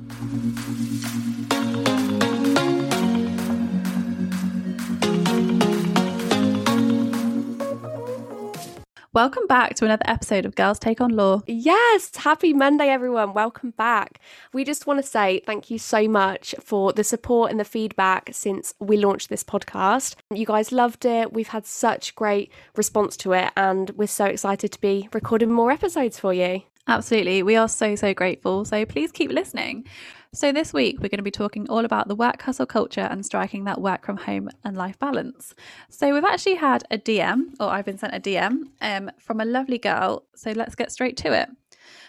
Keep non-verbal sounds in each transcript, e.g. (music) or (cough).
Welcome back to another episode of Girls Take on Law. Yes, happy Monday, everyone. Welcome back. We just want to say thank you so much for the support and the feedback since we launched this podcast. You guys loved it. We've had such great response to it, and we're so excited to be recording more episodes for you. Absolutely. We are so, so grateful. So please keep listening. So, this week we're going to be talking all about the work hustle culture and striking that work from home and life balance. So, we've actually had a DM, or I've been sent a DM um, from a lovely girl. So, let's get straight to it.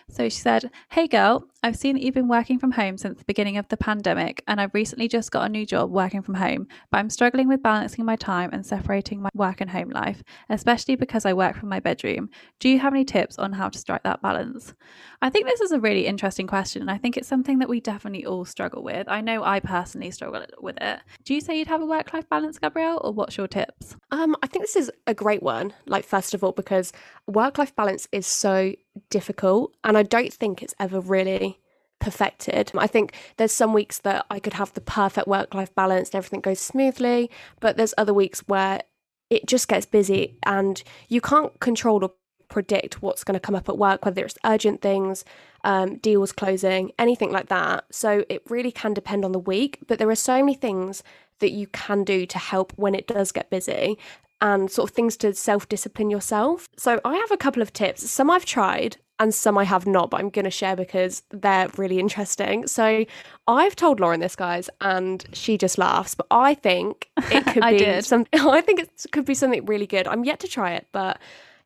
So she said, Hey girl, I've seen that you've been working from home since the beginning of the pandemic, and I've recently just got a new job working from home, but I'm struggling with balancing my time and separating my work and home life, especially because I work from my bedroom. Do you have any tips on how to strike that balance? I think this is a really interesting question, and I think it's something that we definitely all struggle with. I know I personally struggle with it. Do you say you'd have a work life balance, Gabrielle, or what's your tips? Um, I think this is a great one. Like, first of all, because work life balance is so difficult, and I don't think it's ever really perfected. I think there's some weeks that I could have the perfect work life balance and everything goes smoothly, but there's other weeks where it just gets busy and you can't control or predict what's going to come up at work, whether it's urgent things, um, deals closing, anything like that. So it really can depend on the week, but there are so many things that you can do to help when it does get busy and sort of things to self discipline yourself. So I have a couple of tips. Some I've tried and some I have not, but I'm going to share because they're really interesting. So I've told Lauren this, guys, and she just laughs. But I think it (laughs) could I be did. something. (laughs) I think it could be something really good. I'm yet to try it, but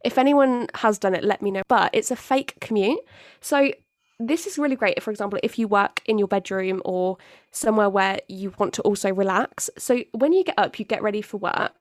if anyone has done it, let me know. But it's a fake commute. So this is really great, for example, if you work in your bedroom or somewhere where you want to also relax. So when you get up, you get ready for work.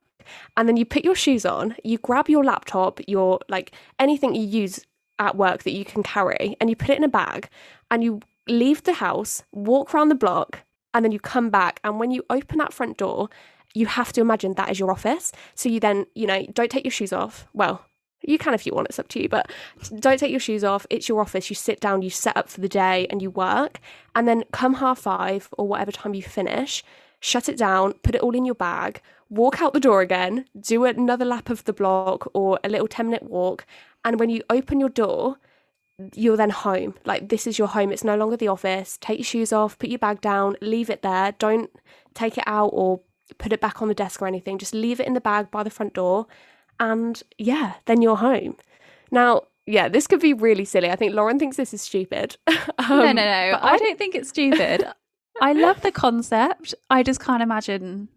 And then you put your shoes on, you grab your laptop, your like anything you use at work that you can carry, and you put it in a bag and you leave the house, walk around the block, and then you come back. And when you open that front door, you have to imagine that is your office. So you then, you know, don't take your shoes off. Well, you can if you want, it's up to you, but don't take your shoes off. It's your office. You sit down, you set up for the day, and you work. And then come half five or whatever time you finish, shut it down, put it all in your bag, walk out the door again, do another lap of the block or a little 10 minute walk. And when you open your door, you're then home. Like, this is your home. It's no longer the office. Take your shoes off, put your bag down, leave it there. Don't take it out or put it back on the desk or anything. Just leave it in the bag by the front door. And yeah, then you're home. Now, yeah, this could be really silly. I think Lauren thinks this is stupid. (laughs) Um, no, no, no. but I don't think it's stupid. (laughs) I love the concept. I just can't imagine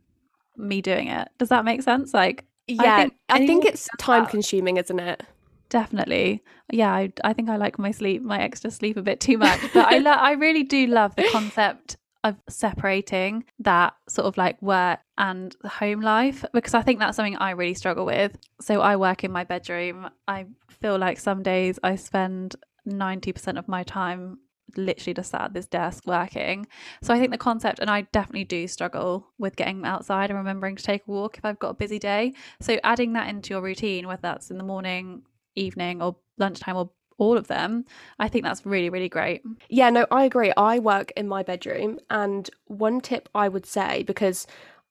me doing it. Does that make sense? Like, Yeah, I think, anyone it's time consuming, isn't it? Definitely. Yeah, I, I think I like my sleep, my extra sleep a bit too much. But I lo- I really do love the concept of separating that sort of like work and home life because I think that's something I really struggle with. So I work in my bedroom. I feel like some days I spend 90% of my time literally just sat at this desk working. So I think the concept, and I definitely do struggle with getting outside and remembering to take a walk if I've got a busy day. So adding that into your routine, whether that's in the morning, evening, or lunchtime, or all of them, I think that's really, really great. Yeah, no, I agree. I work in my bedroom, and one tip I would say, because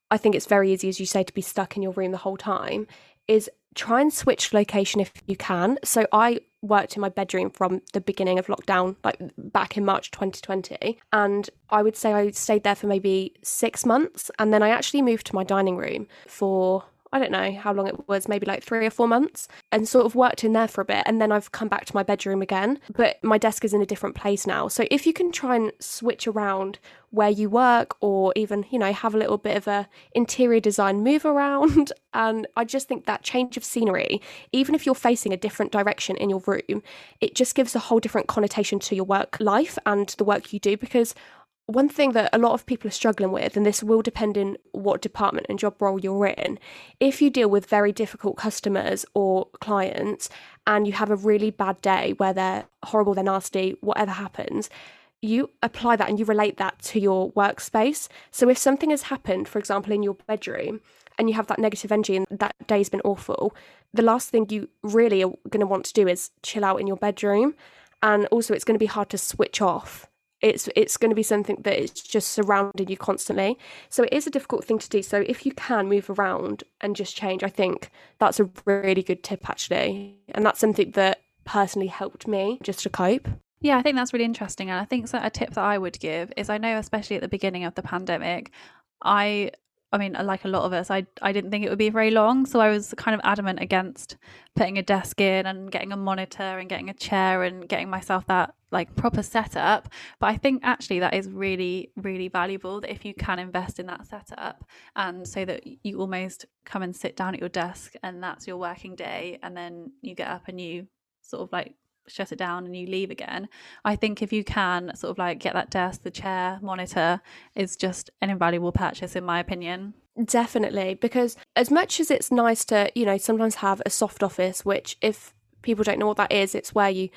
I think it's very easy, as you say, to be stuck in your room the whole time, is try and switch location if you can. So I worked in my bedroom from the beginning of lockdown, like back in March 2020. And I would say I stayed there for maybe six months. And then I actually moved to my dining room for I don't know how long it was, maybe like three or four months, and sort of worked in there for a bit. And then I've come back to my bedroom again, but my desk is in a different place now. So if you can try and switch around where you work or even, you know, have a little bit of a interior design move (laughs) around. And I just think that change of scenery, even if you're facing a different direction in your room, it just gives a whole different connotation to your work life and the work you do because one thing that a lot of people are struggling with, and this will depend on what department and job role you're in, if you deal with very difficult customers or clients and you have a really bad day where they're horrible, they're nasty, whatever happens, you apply that and you relate that to your workspace. So if something has happened, for example, in your bedroom, and you have that negative energy and that day's been awful, the last thing you really are going to want to do is chill out in your bedroom. And also, it's going to be hard to switch off. It's it's going to be something that is just surrounding you constantly. So it is a difficult thing to do. So if you can move around and just change i think that's a really good tip actually. And that's something that personally helped me just to cope yeah, I think that's really interesting. And I think so a tip that I would give is I know, especially at the beginning of the pandemic, I I mean, like a lot of us, I I didn't think it would be very long, so I was kind of adamant against putting a desk in and getting a monitor and getting a chair and getting myself that like proper setup. But I think actually that is really really valuable that if you can invest in that setup and so that you almost come and sit down at your desk and that's your working day, and then you get up and you sort of like shut it down and you leave again. I think if you can sort of like get that desk, the chair, monitor is just an invaluable purchase in my opinion. Definitely, because as much as it's nice to, you know, sometimes have a soft office, which if people don't know what that is, it's where you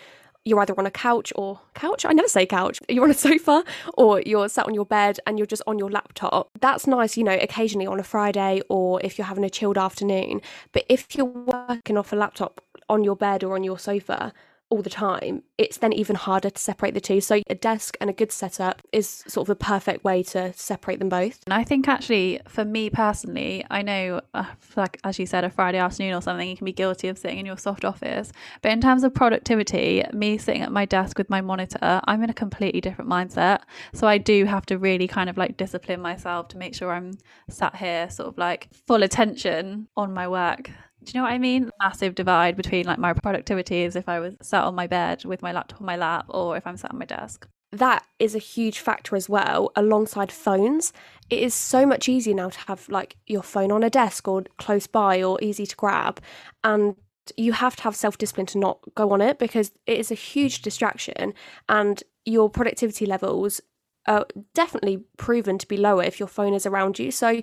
you're either on a couch or couch i never say couch (laughs) you're on a sofa or you're sat on your bed and you're just on your laptop that's nice you know occasionally on a friday or if you're having a chilled afternoon but if you're working off a laptop on your bed or on your sofa all the time, it's then even harder to separate the two. So a desk and a good setup is sort of a perfect way to separate them both. And I think actually, for me personally, I know, uh, like as you said, a Friday afternoon or something, you can be guilty of sitting in your soft office. But in terms of productivity, me sitting at my desk with my monitor, I'm in a completely different mindset. So I do have to really kind of like discipline myself to make sure I'm sat here, sort of like full attention on my work. Do you know what I mean? Massive divide between like my productivity is if I was sat on my bed with my laptop on my lap or if I'm sat on my desk. That is a huge factor as well, alongside phones. It is so much easier now to have like your phone on a desk or close by or easy to grab. And you have to have self discipline to not go on it because it is a huge distraction and your productivity levels are definitely proven to be lower if your phone is around you. So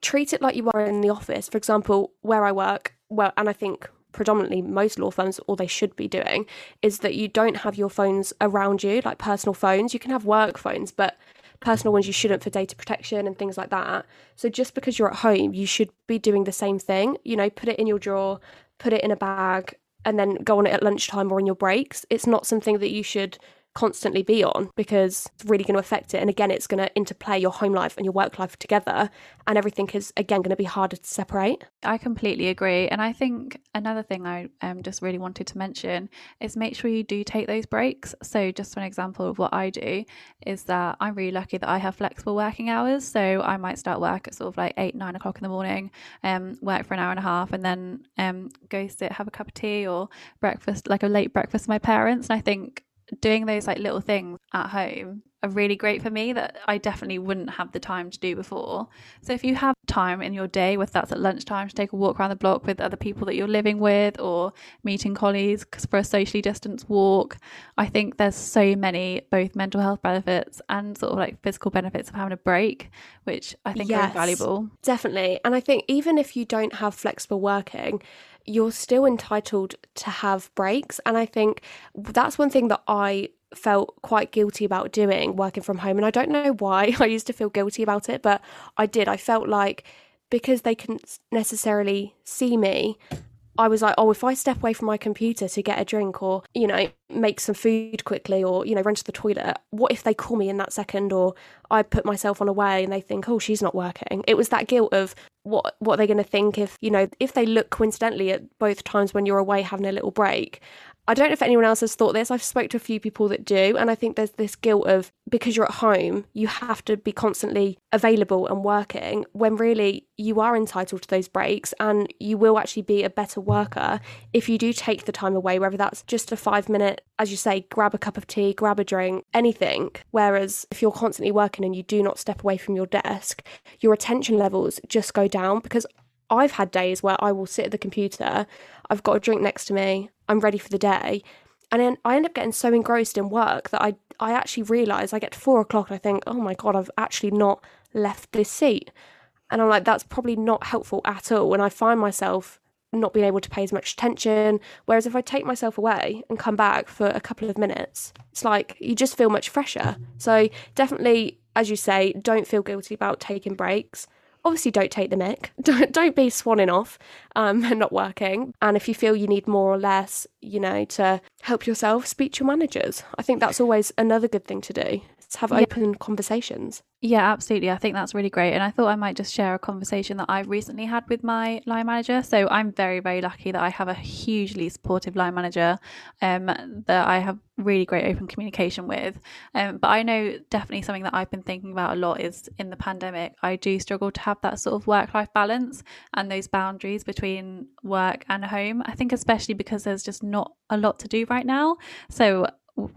treat it like you are in the office. For example, where I work, well, and I think predominantly most law firms, all they should be doing, is that you don't have your phones around you, like personal phones. You can have work phones, but personal ones you shouldn't for data protection and things like that. So just because you're at home, you should be doing the same thing. You know, put it in your drawer, put it in a bag, and then go on it at lunchtime or in your breaks. It's not something that you should constantly be on because it's really going to affect it. And again, it's going to interplay your home life and your work life together, and everything is again going to be harder to separate. I completely agree. And I think another thing I um, just really wanted to mention is make sure you do take those breaks. So, just an example of what I do is that I'm really lucky that I have flexible working hours. So, I might start work at sort of like eight, nine o'clock in the morning, um, work for an hour and a half, and then um, go sit, have a cup of tea or breakfast, like a late breakfast with my parents. And I think doing those like little things at home are really great for me that I definitely wouldn't have the time to do before. So if you have time in your day, whether that's at lunchtime to take a walk around the block with other people that you're living with or meeting colleagues for a socially distanced walk, I think there's so many both mental health benefits and sort of like physical benefits of having a break, which I think yes, are invaluable. Definitely. And I think even if you don't have flexible working, you're still entitled to have breaks. And I think that's one thing that I felt quite guilty about doing working from home. And I don't know why (laughs) I used to feel guilty about it, but I did. I felt like because they couldn't necessarily see me, I was like, oh, if I step away from my computer to get a drink or, you know, make some food quickly or, you know, run to the toilet, what if they call me in that second or I put myself on away and they think, oh, she's not working? It was that guilt of what what are they going to think if, you know, if they look coincidentally at both times when you're away having a little break I don't know if anyone else has thought this. I've spoke to a few people that do, and I think there's this guilt of because you're at home, you have to be constantly available and working when really you are entitled to those breaks and you will actually be a better worker if you do take the time away, whether that's just a five minute, as you say, grab a cup of tea, grab a drink, anything. Whereas if you're constantly working and you do not step away from your desk, your attention levels just go down because I've had days where I will sit at the computer, I've got a drink next to me, I'm ready for the day. And then I end up getting so engrossed in work that I, I actually realise I get to four o'clock and I think, oh my God, I've actually not left this seat. And I'm like, that's probably not helpful at all. And I find myself not being able to pay as much attention. Whereas if I take myself away and come back for a couple of minutes, it's like you just feel much fresher. So definitely, as you say, don't feel guilty about taking breaks obviously don't take the mic. (laughs) Don't don't be swanning off um, and not working. And if you feel you need more or less, you know, to help yourself, speak to your managers. I think that's always another good thing to do. Have open conversations. Yeah, absolutely. I think that's really great. And I thought I might just share a conversation that I've recently had with my line manager. So I'm very, very lucky that I have a hugely supportive line manager um, that I have really great open communication with. Um, but I know definitely something that I've been thinking about a lot is in the pandemic, I do struggle to have that sort of work life balance and those boundaries between work and home. I think, especially because there's just not a lot to do right now. So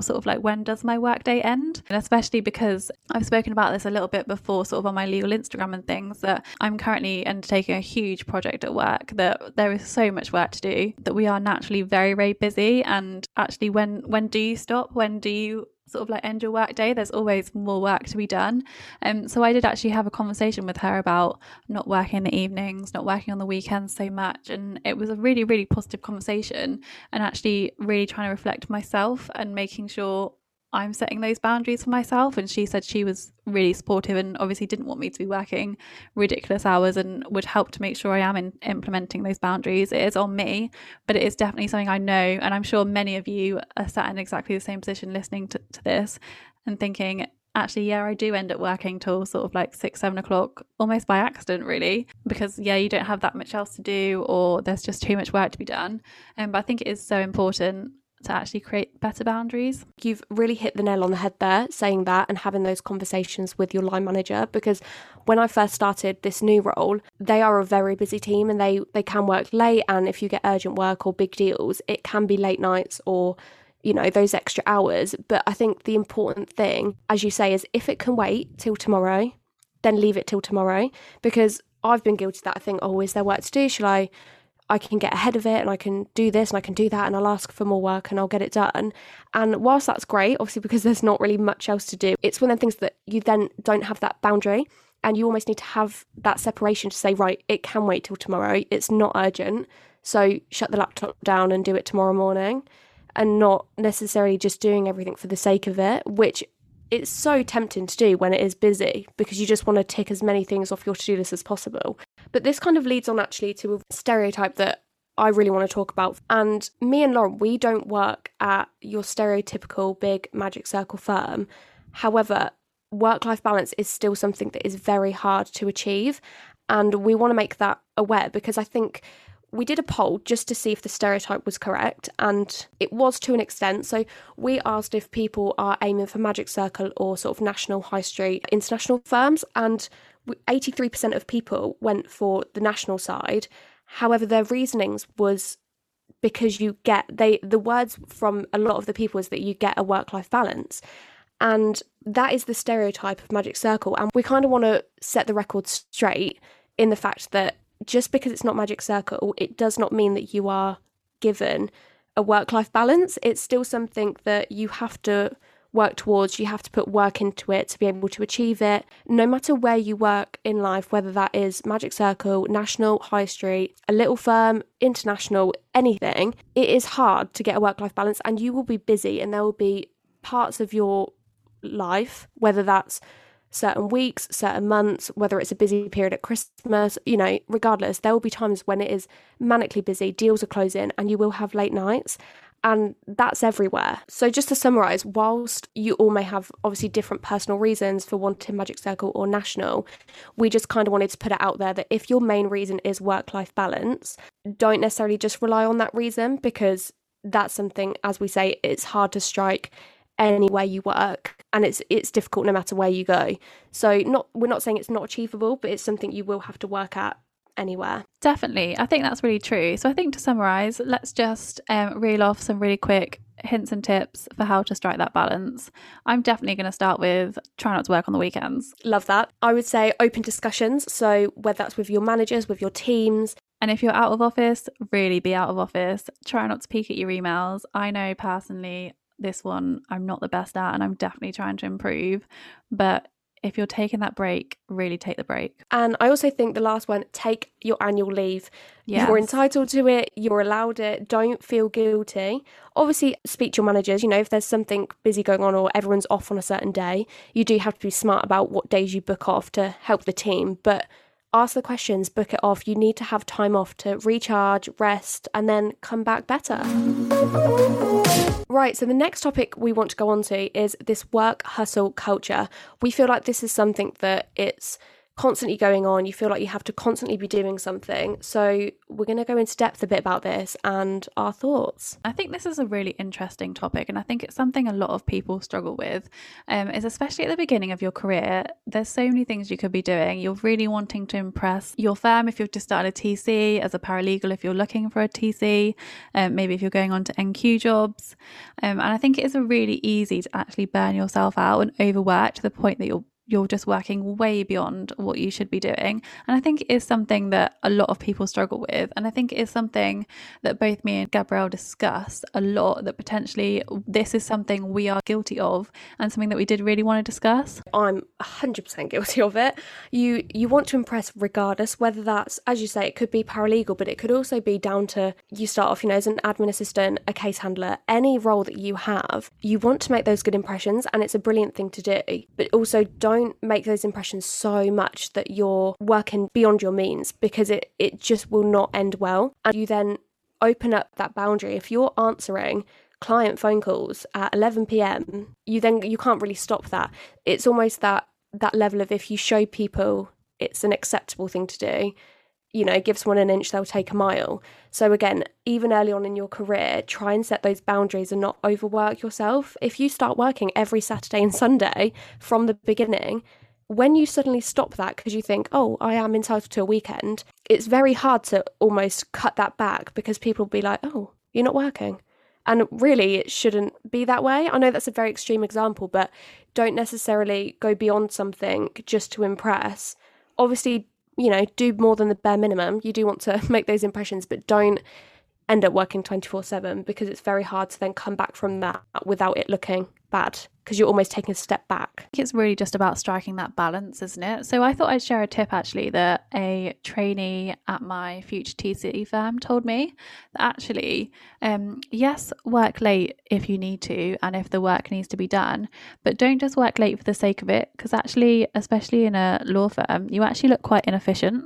sort of like when does my workday end? And especially because i've spoken about this a little bit before sort of on my legal instagram and things that i'm currently undertaking a huge project at work that there is so much work to do that we are naturally very very busy. And actually when when do you stop? When do you sort of like end your work day there's always more work to be done. Um so i did actually have a conversation with her about not working in the evenings not working on the weekends so much and it was a really really positive conversation and actually really trying to reflect myself and making sure I'm setting those boundaries for myself. And she said she was really supportive and obviously didn't want me to be working ridiculous hours and would help to make sure I am in implementing those boundaries. It is on me, but it is definitely something I know. And I'm sure many of you are sat in exactly the same position listening to, to this and thinking, actually, yeah, I do end up working till sort of like six, seven o'clock, almost by accident, really, because yeah, you don't have that much else to do, or there's just too much work to be done. Um, but I think it is so important to actually create better boundaries. You've really hit the nail on the head there, saying that and having those conversations with your line manager. Because when I first started this new role, they are a very busy team and they, they can work late. And if you get urgent work or big deals, it can be late nights or you know those extra hours but i think the important thing as you say is if it can wait till tomorrow then leave it till tomorrow because i've been guilty that i think oh is there work to do shall i I can get ahead of it and I can do this and I can do that and I'll ask for more work and I'll get it done. And whilst that's great, obviously because there's not really much else to do, it's one of the things that you then don't have that boundary and you almost need to have that separation to say, right, it can wait till tomorrow. It's not urgent. So shut the laptop down and do it tomorrow morning and not necessarily just doing everything for the sake of it, which it's so tempting to do when it is busy because you just want to tick as many things off your to do list as possible. But this kind of leads on actually to a stereotype that I really want to talk about. And me and Lauren, we don't work at your stereotypical big magic circle firm. However, work life balance is still something that is very hard to achieve. And we want to make that aware because I think we did a poll just to see if the stereotype was correct, and it was to an extent. So we asked if people are aiming for Magic Circle or sort of national high street international firms, and 83% of people went for the national side. However, their reasonings was because you get they the words from a lot of the people is that you get a work life balance. And that is the stereotype of Magic Circle. And we kind of want to set the record straight in the fact that just because it's not Magic Circle, it does not mean that you are given a work life balance. It's still something that you have to work towards. You have to put work into it to be able to achieve it. No matter where you work in life, whether that is Magic Circle, National, High Street, a little firm, international, anything, it is hard to get a work life balance and you will be busy and there will be parts of your life, whether that's certain weeks, certain months, whether it's a busy period at Christmas, you know, regardless, there will be times when it is manically busy, deals are closing, and you will have late nights. And that's everywhere. So, just to summarize, whilst you all may have obviously different personal reasons for wanting Magic Circle or National, we just kind of wanted to put it out there that if your main reason is work life balance, don't necessarily just rely on that reason because that's something, as we say, it's hard to strike anywhere you work and it's it's difficult no matter where you go so not we're not saying it's not achievable but it's something you will have to work at anywhere Definitely. I think that's really true. So I think to summarize, let's just um, reel off some really quick hints and tips for how to strike that balance. I'm definitely going to start with try not to work on the weekends. love that i would say open discussions so whether that's with your managers with your teams And if you're out of office, really be out of office. Try not to peek at your emails. I know personally, this one I'm not the best at, and I'm definitely trying to improve. But if you're taking that break, really take the break. and i also think the last one take your annual leave Yes. you're entitled to it you're allowed it don't feel guilty obviously speak to your managers you know if there's something busy going on or everyone's off on a certain day you do have to be smart about what days you book off to help the team but ask the questions book it off you need to have time off to recharge rest and then come back better Right, so the next topic we want to go on to is this work hustle culture. We feel like this is something that it's constantly going on. You feel like you have to constantly be doing something. So we're going to go into depth a bit about this and our thoughts. I think this is a really interesting topic, and I think it's something a lot of people struggle with. Um, is especially at the beginning of your career, there's so many things you could be doing. You're really wanting to impress your firm if you've just started a TC, as a paralegal if you're looking for a TC, um, maybe if you're going on to NQ jobs. Um, and I think it is really easy to actually burn yourself out and overwork to the point that you're you're just working way beyond what you should be doing. And I think it is something that a lot of people struggle with. And I think it is something that both me and Gabrielle discuss a lot that potentially this is something we are guilty of and something that we did really want to discuss. I'm 100% guilty of it. You you want to impress regardless whether that's as you say it could be paralegal but it could also be down to you start off you know as an admin assistant, a case handler, any role that you have, you want to make those good impressions and it's a brilliant thing to do. But also don't make those impressions so much that you're working beyond your means because it it just will not end well. And you then open up that boundary if you're answering client phone calls at 11 p.m you then you can't really stop that it's almost that that level of if you show people it's an acceptable thing to do you know give someone an inch they'll take a mile so again even early on in your career try and set those boundaries and not overwork yourself if you start working every saturday and sunday from the beginning when you suddenly stop that because you think, oh, I am entitled to a weekend, it's very hard to almost cut that back because people will be like, oh, you're not working. And really, it shouldn't be that way. I know that's a very extreme example, but don't necessarily go beyond something just to impress. Obviously, you know, do more than the bare minimum. You do want to (laughs) make those impressions, but don't end up working 24 7 because it's very hard to then come back from that without it looking bad because you're almost taking a step back. It's really just about striking that balance, isn't it? So I thought I'd share a tip actually that a trainee at my future TCE firm told me that actually, um, yes, work late if you need to and if the work needs to be done, but don't just work late for the sake of it because actually, especially in a law firm, you actually look quite inefficient.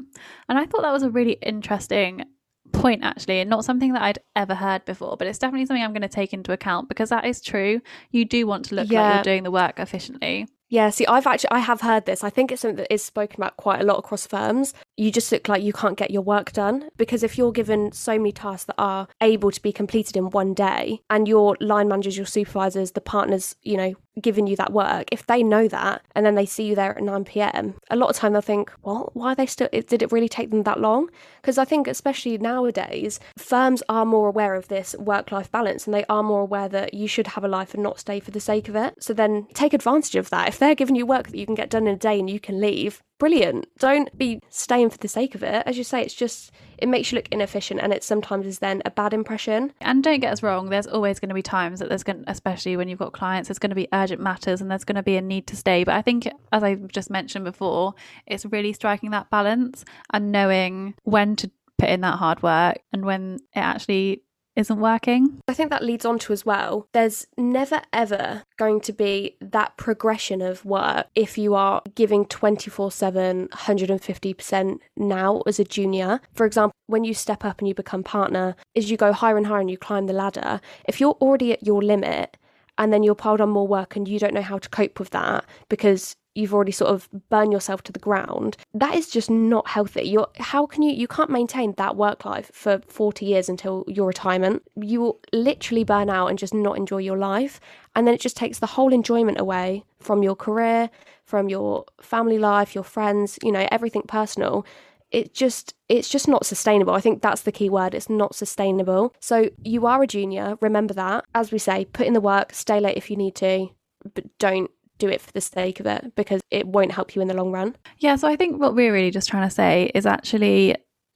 And I thought that was a really interesting point actually and not something that I'd ever heard before but it's definitely something I'm going to take into account because that is true you do want to look like you're doing the work efficiently Yeah, see, I've actually I have heard this. I think it's something that is spoken about quite a lot across firms. You just look like you can't get your work done because if you're given so many tasks that are able to be completed in one day, and your line managers, your supervisors, the partners, you know, giving you that work, if they know that and then they see you there at nine pm, a lot of time they'll think, well, why are they still? Did it really take them that long? Because I think especially nowadays, firms are more aware of this work-life balance, and they are more aware that you should have a life and not stay for the sake of it. So then take advantage of that. If they're giving you work that you can get done in a day and you can leave, brilliant. Don't be staying for the sake of it. As you say, it's just it makes you look inefficient and it sometimes is then a bad impression. And don't get us wrong, there's always going to be times that there's going to, especially when you've got clients, there's going to be urgent matters and there's going to be a need to stay. But I think, as I just mentioned before, it's really striking that balance and knowing when to put in that hard work and when it actually isn't working. I think that leads on to as well. There's never ever going to be that progression of work if you are giving 24 7, 150% now as a junior. For example, when you step up and you become partner, as you go higher and higher and you climb the ladder, if you're already at your limit, and then you're piled on more work and you don't know how to cope with that because you've already sort of burned yourself to the ground that is just not healthy. You're how can you you can't maintain that work life for 40 years until your retirement. You will literally burn out and just not enjoy your life. And then it just takes the whole enjoyment away from your career from your family life your friends you know everything personal. It just it's just not sustainable. I think that's the key word it's not sustainable. So you are a junior remember that. As we say put in the work stay late if you need to but don't do it for the sake of it because it won't help you in the long run. Yeah, so I think what we're really just trying to say is actually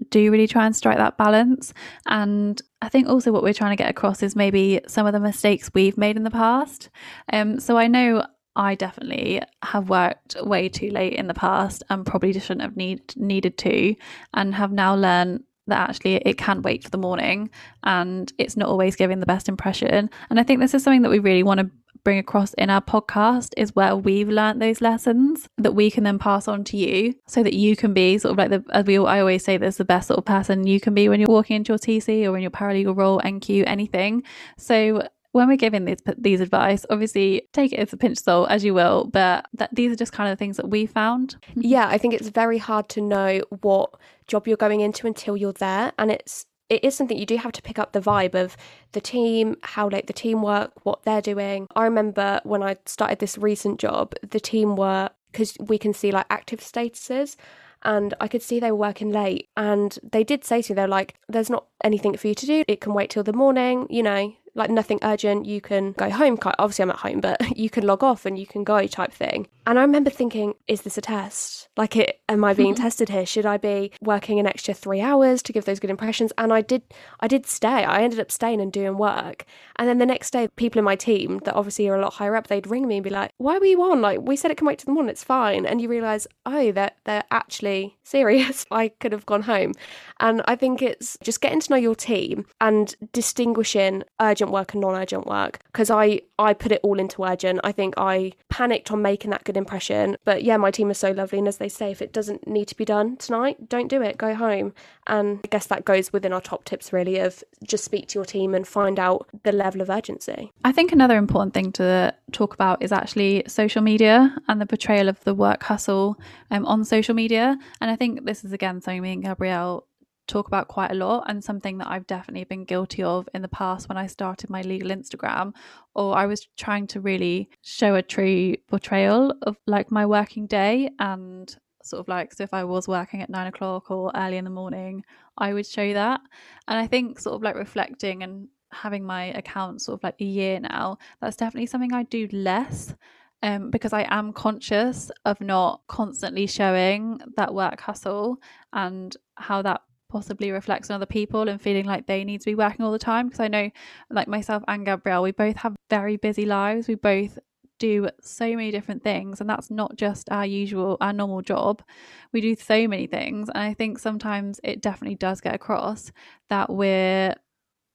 do you really try and strike that balance. And I think also what we're trying to get across is maybe some of the mistakes we've made in the past. Um, so I know I definitely have worked way too late in the past and probably shouldn't have need, needed to, and have now learned that actually it can wait for the morning and it's not always giving the best impression. And I think this is something that we really want to bring across in our podcast is where we've learned those lessons that we can then pass on to you so that you can be sort of like the as we I always say there's the best sort of person you can be when you're walking into your TC or in your paralegal role NQ anything so when we're giving these these advice, obviously take it as a pinch of salt as you will, but that these are just kind of the things that we found. Yeah, I think it's very hard to know what job you're going into until you're there, and it's it is something you do have to pick up the vibe of the team, how like the team work, what they're doing. I remember when I started this recent job, the team were because we can see like active statuses and I could see they were working late. And they did say to me, they're like, there's not anything for you to do. It can wait till the morning, you know, like nothing urgent. You can go home. Obviously, I'm at home, but (laughs) you can log off and you can go type thing. And I remember thinking, is this a test? Like, it, am I being (laughs) tested here? Should I be working an extra three hours to give those good impressions? And I did, I did stay. I ended up staying and doing work. And then the next day, people in my team that obviously are a lot higher up, they'd ring me and be like, why were you on? Like, we said it can wait till the morning. It's fine. And you realize, oh, they're, they're actually (laughs) serious. I could have gone home. And I think it's just getting to know your team and distinguishing urgent work and non-urgent work. Because I, I put it all into urgent. I think I panicked on making that good impression. But yeah, my team is so lovely. And as they say, if it doesn't need to be done tonight, don't do it. Go home. And I guess that goes within our top tips really of just speak to your team and find out the level of urgency. I think another important thing to talk about is actually social media and the portrayal of the work hustle um, on social media. And I think this is again something me and Gabrielle talk about quite a lot and something that I've definitely been guilty of in the past when I started my legal Instagram or I was trying to really show a true portrayal of like my working day and sort of like so if I was working at nine o'clock or early in the morning I would show that. And I think sort of like reflecting and having my account sort of like a year now that's definitely something I do less um, because I am conscious of not constantly showing that work hustle and how that possibly reflects on other people and feeling like they need to be working all the time. Because I know, like myself and Gabrielle, we both have very busy lives. We both do so many different things, and that's not just our usual, our normal job. We do so many things, and I think sometimes it definitely does get across that we're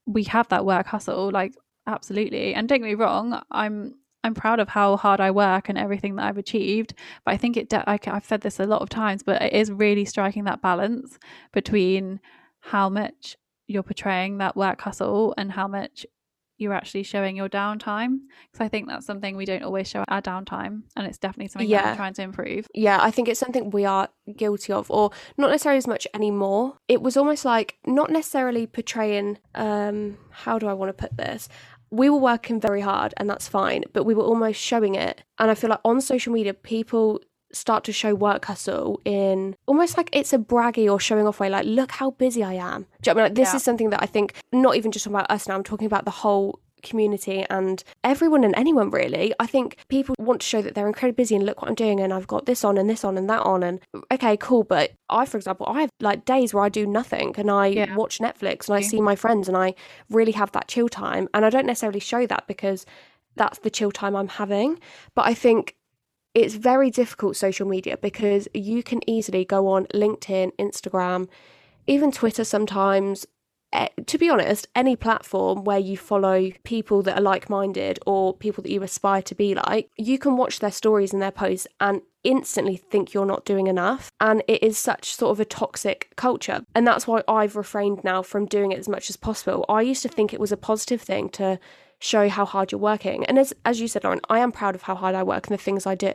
we have that work hustle, like absolutely. And don't get me wrong, I'm I'm proud of how hard I work and everything that I've achieved. But I think it, de- I, have said this a lot of times, but it is really striking that balance between how much you're portraying that work hustle and how much you're actually showing your downtime. Because I think that's something we don't always show our downtime. And it's definitely something yeah. that I'm trying to improve. Yeah, I think it's something we are guilty of, or not necessarily as much anymore. It was almost like not necessarily portraying, um, how do I want to put this? We were working very hard and that's fine, but we were almost showing it. And I feel like on social media, people start to show work hustle in almost like it's a braggy or showing off way, like, look how busy I am. Do you know I mean? Like, this yeah. is something that I think, not even just about us now, I'm talking about the whole community and everyone and anyone really. I think people want to show that they're incredibly busy and look what I'm doing and I've got this on and this on and that on and okay, cool. But I, for example, I have like days where I do nothing and I Yeah. watch Netflix and I see my friends and I really have that chill time. And I don't necessarily show that because that's the chill time I'm having. But I think it's very difficult social media because you can easily go on LinkedIn, Instagram, even Twitter sometimes. Eh, To be honest, any platform where you follow people that are like minded or people that you aspire to be like, you can watch their stories and their posts and instantly think you're not doing enough. And it is such sort of a toxic culture. And that's why I've refrained now from doing it as much as possible. I used to think it was a positive thing to show how hard you're working. And as as you said, Lauren, I am proud of how hard I work and the things I do.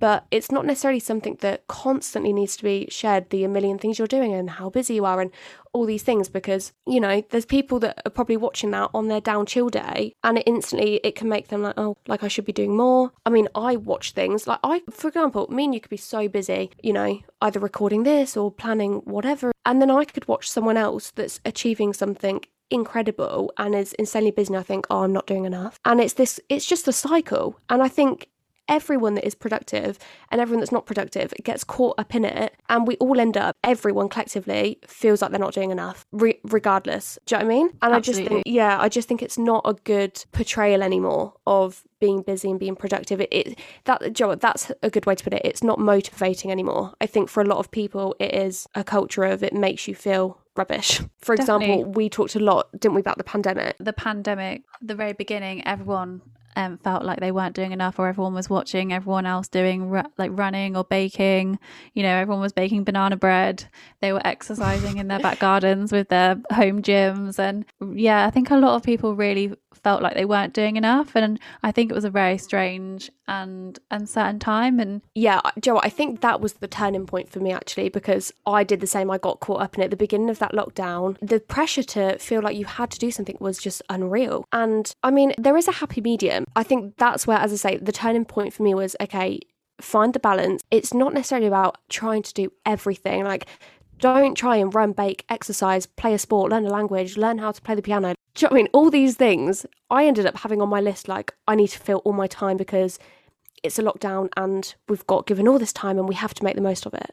But it's not necessarily something that constantly needs to be shared, the million things you're doing and how busy you are and all these things because, you know, there's people that are probably watching that on their down chill day and it instantly it can make them like, oh, like I should be doing more. I mean, I watch things like I for example, me and you could be so busy, you know, either recording this or planning whatever. And then I could watch someone else that's achieving something incredible and is insanely busy and I think, oh, I'm not doing enough. And it's this it's just a cycle. And I think everyone that is productive and everyone that's not productive gets caught up in it and we all end up everyone collectively feels like they're not doing enough re- regardless. Do you know what i mean? And i just think yeah i just think it's not a good portrayal anymore of being busy and being productive. It, it that do you know what, that's a good way to put it. It's not motivating anymore. I think for a lot of people it is a culture of it makes you feel rubbish. (laughs) For example we talked a lot didn't we about the pandemic? The pandemic, the very beginning, everyone um, felt like they weren't doing enough, or everyone was watching everyone else doing ru- like running or baking. You know, everyone was baking banana bread. They were exercising in their back (laughs) gardens with their home gyms, and yeah, I think a lot of people really felt like they weren't doing enough, and I think it was a very strange and uncertain time. And yeah, joe? I think that was the turning point for me actually because I did the same. I got caught up in it at the beginning of that lockdown. The pressure to feel like you had to do something was just unreal. And I mean, there is a happy medium. I think that's where, as I say, the turning point for me was okay, find the balance. It's not necessarily about trying to do everything. Like, don't try and run, bake, exercise, play a sport, learn a language, learn how to play the piano. Do you know I mean? All these things I ended up having on my list. Like, I need to fill all my time because it's a lockdown and we've got given all this time and we have to make the most of it.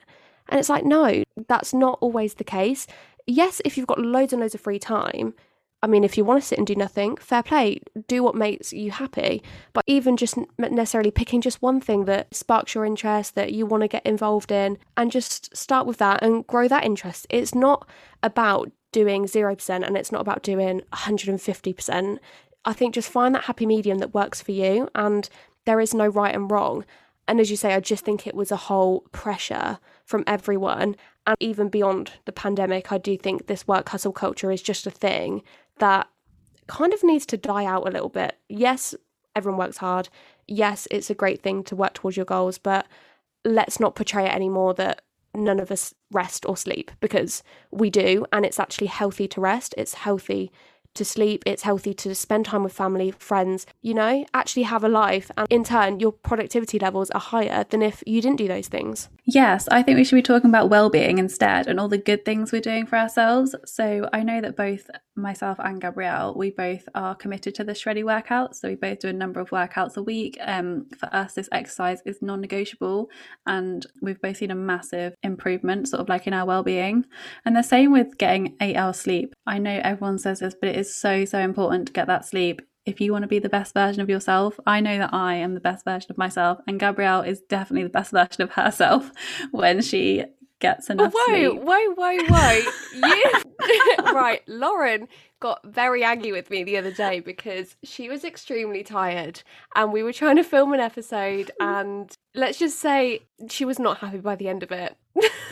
And it's like, no, that's not always the case. Yes, if you've got loads and loads of free time, I mean, if you want to sit and do nothing, fair play, do what makes you happy. But even just necessarily picking just one thing that sparks your interest, that you want to get involved in, and just start with that and grow that interest. It's not about doing 0% and it's not about doing 150%. I think just find that happy medium that works for you, and there is no right and wrong. And as you say, I just think it was a whole pressure from everyone. And even beyond the pandemic, I do think this work hustle culture is just a thing that kind of needs to die out a little bit. Yes, everyone works hard. Yes, it's a great thing to work towards your goals, but let's not portray it anymore that none of us rest or sleep because we do. And it's actually healthy to rest. It's healthy to sleep. It's healthy to spend time with family, friends, you know, actually have a life. And in turn, your productivity levels are higher than if you didn't do those things. Yes, I think we should be talking about well-being instead and all the good things we're doing for ourselves. So I know that both myself and Gabrielle, we both are committed to the Shreddy workouts. So we both do a number of workouts a week. Um, for us, this exercise is non-negotiable, and we've both seen a massive improvement, sort of like in our well-being. And the same with getting eight hours sleep. I know everyone says this, but it is so so important to get that sleep if you want to be the best version of yourself, I know that I am the best version of myself, and Gabrielle is definitely the best version of herself (laughs) when she gets enough whoa, sleep. whoa, whoa, whoa. you (laughs) right, Lauren got very angry with me the other day because she was extremely tired and we were trying to film an episode hmm. and let's just say she was not happy by the end of it.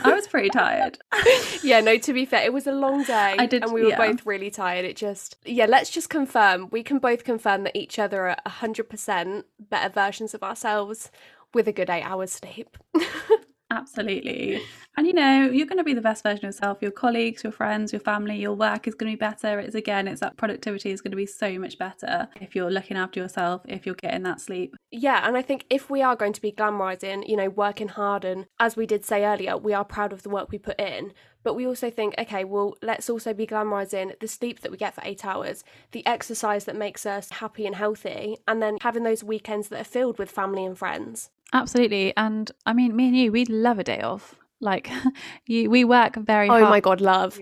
I was pretty tired. (laughs) yeah, no, to be fair, it was a long day I did- and we were yeah. both really tired. It just yeah, let's just confirm. We can both confirm that each other are 100% better versions of ourselves with a good 8 hours sleep. (laughs) Absolutely. And you know, you're going to be the best version of yourself. Your colleagues, your friends, your family, your work is going to be better. It's again, it's that productivity is going to be so much better if you're looking after yourself, if you're getting that sleep. Yeah, and I think if we are going to be glamorizing, you know, working hard, and as we did say earlier, we are proud of the work we put in, but we also think, okay, well, let's also be glamorizing the sleep that we get for eight hours, the exercise that makes us happy and healthy, and then having those weekends that are filled with family and friends. Absolutely. And I mean, me and you, we'd love a day off. Like (laughs) you, we work very Oh hard. my god, love.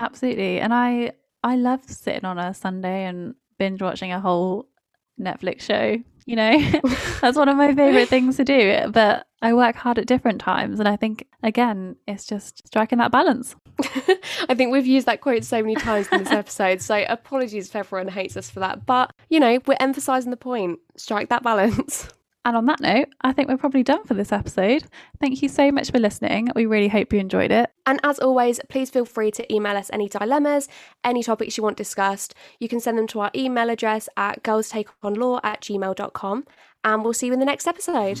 Absolutely. And I, I love sitting on a Sunday and binge watching a whole Netflix show. You know, (laughs) that's one of my favorite (laughs) things to do. But I work hard at different times. And I think, again, it's just striking that balance. I think we've used that quote so many times in this episode, so apologies if everyone hates us for that. But, you know, we're emphasising the point strike that balance. And on that note, I think we're probably done for this episode. Thank you so much for listening. We really hope you enjoyed it. And as always, please feel free to email us any dilemmas, any topics you want discussed. You can send them to our email address at girlstakeonlaw at gmail.com. And we'll see you in the next episode.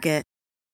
Target.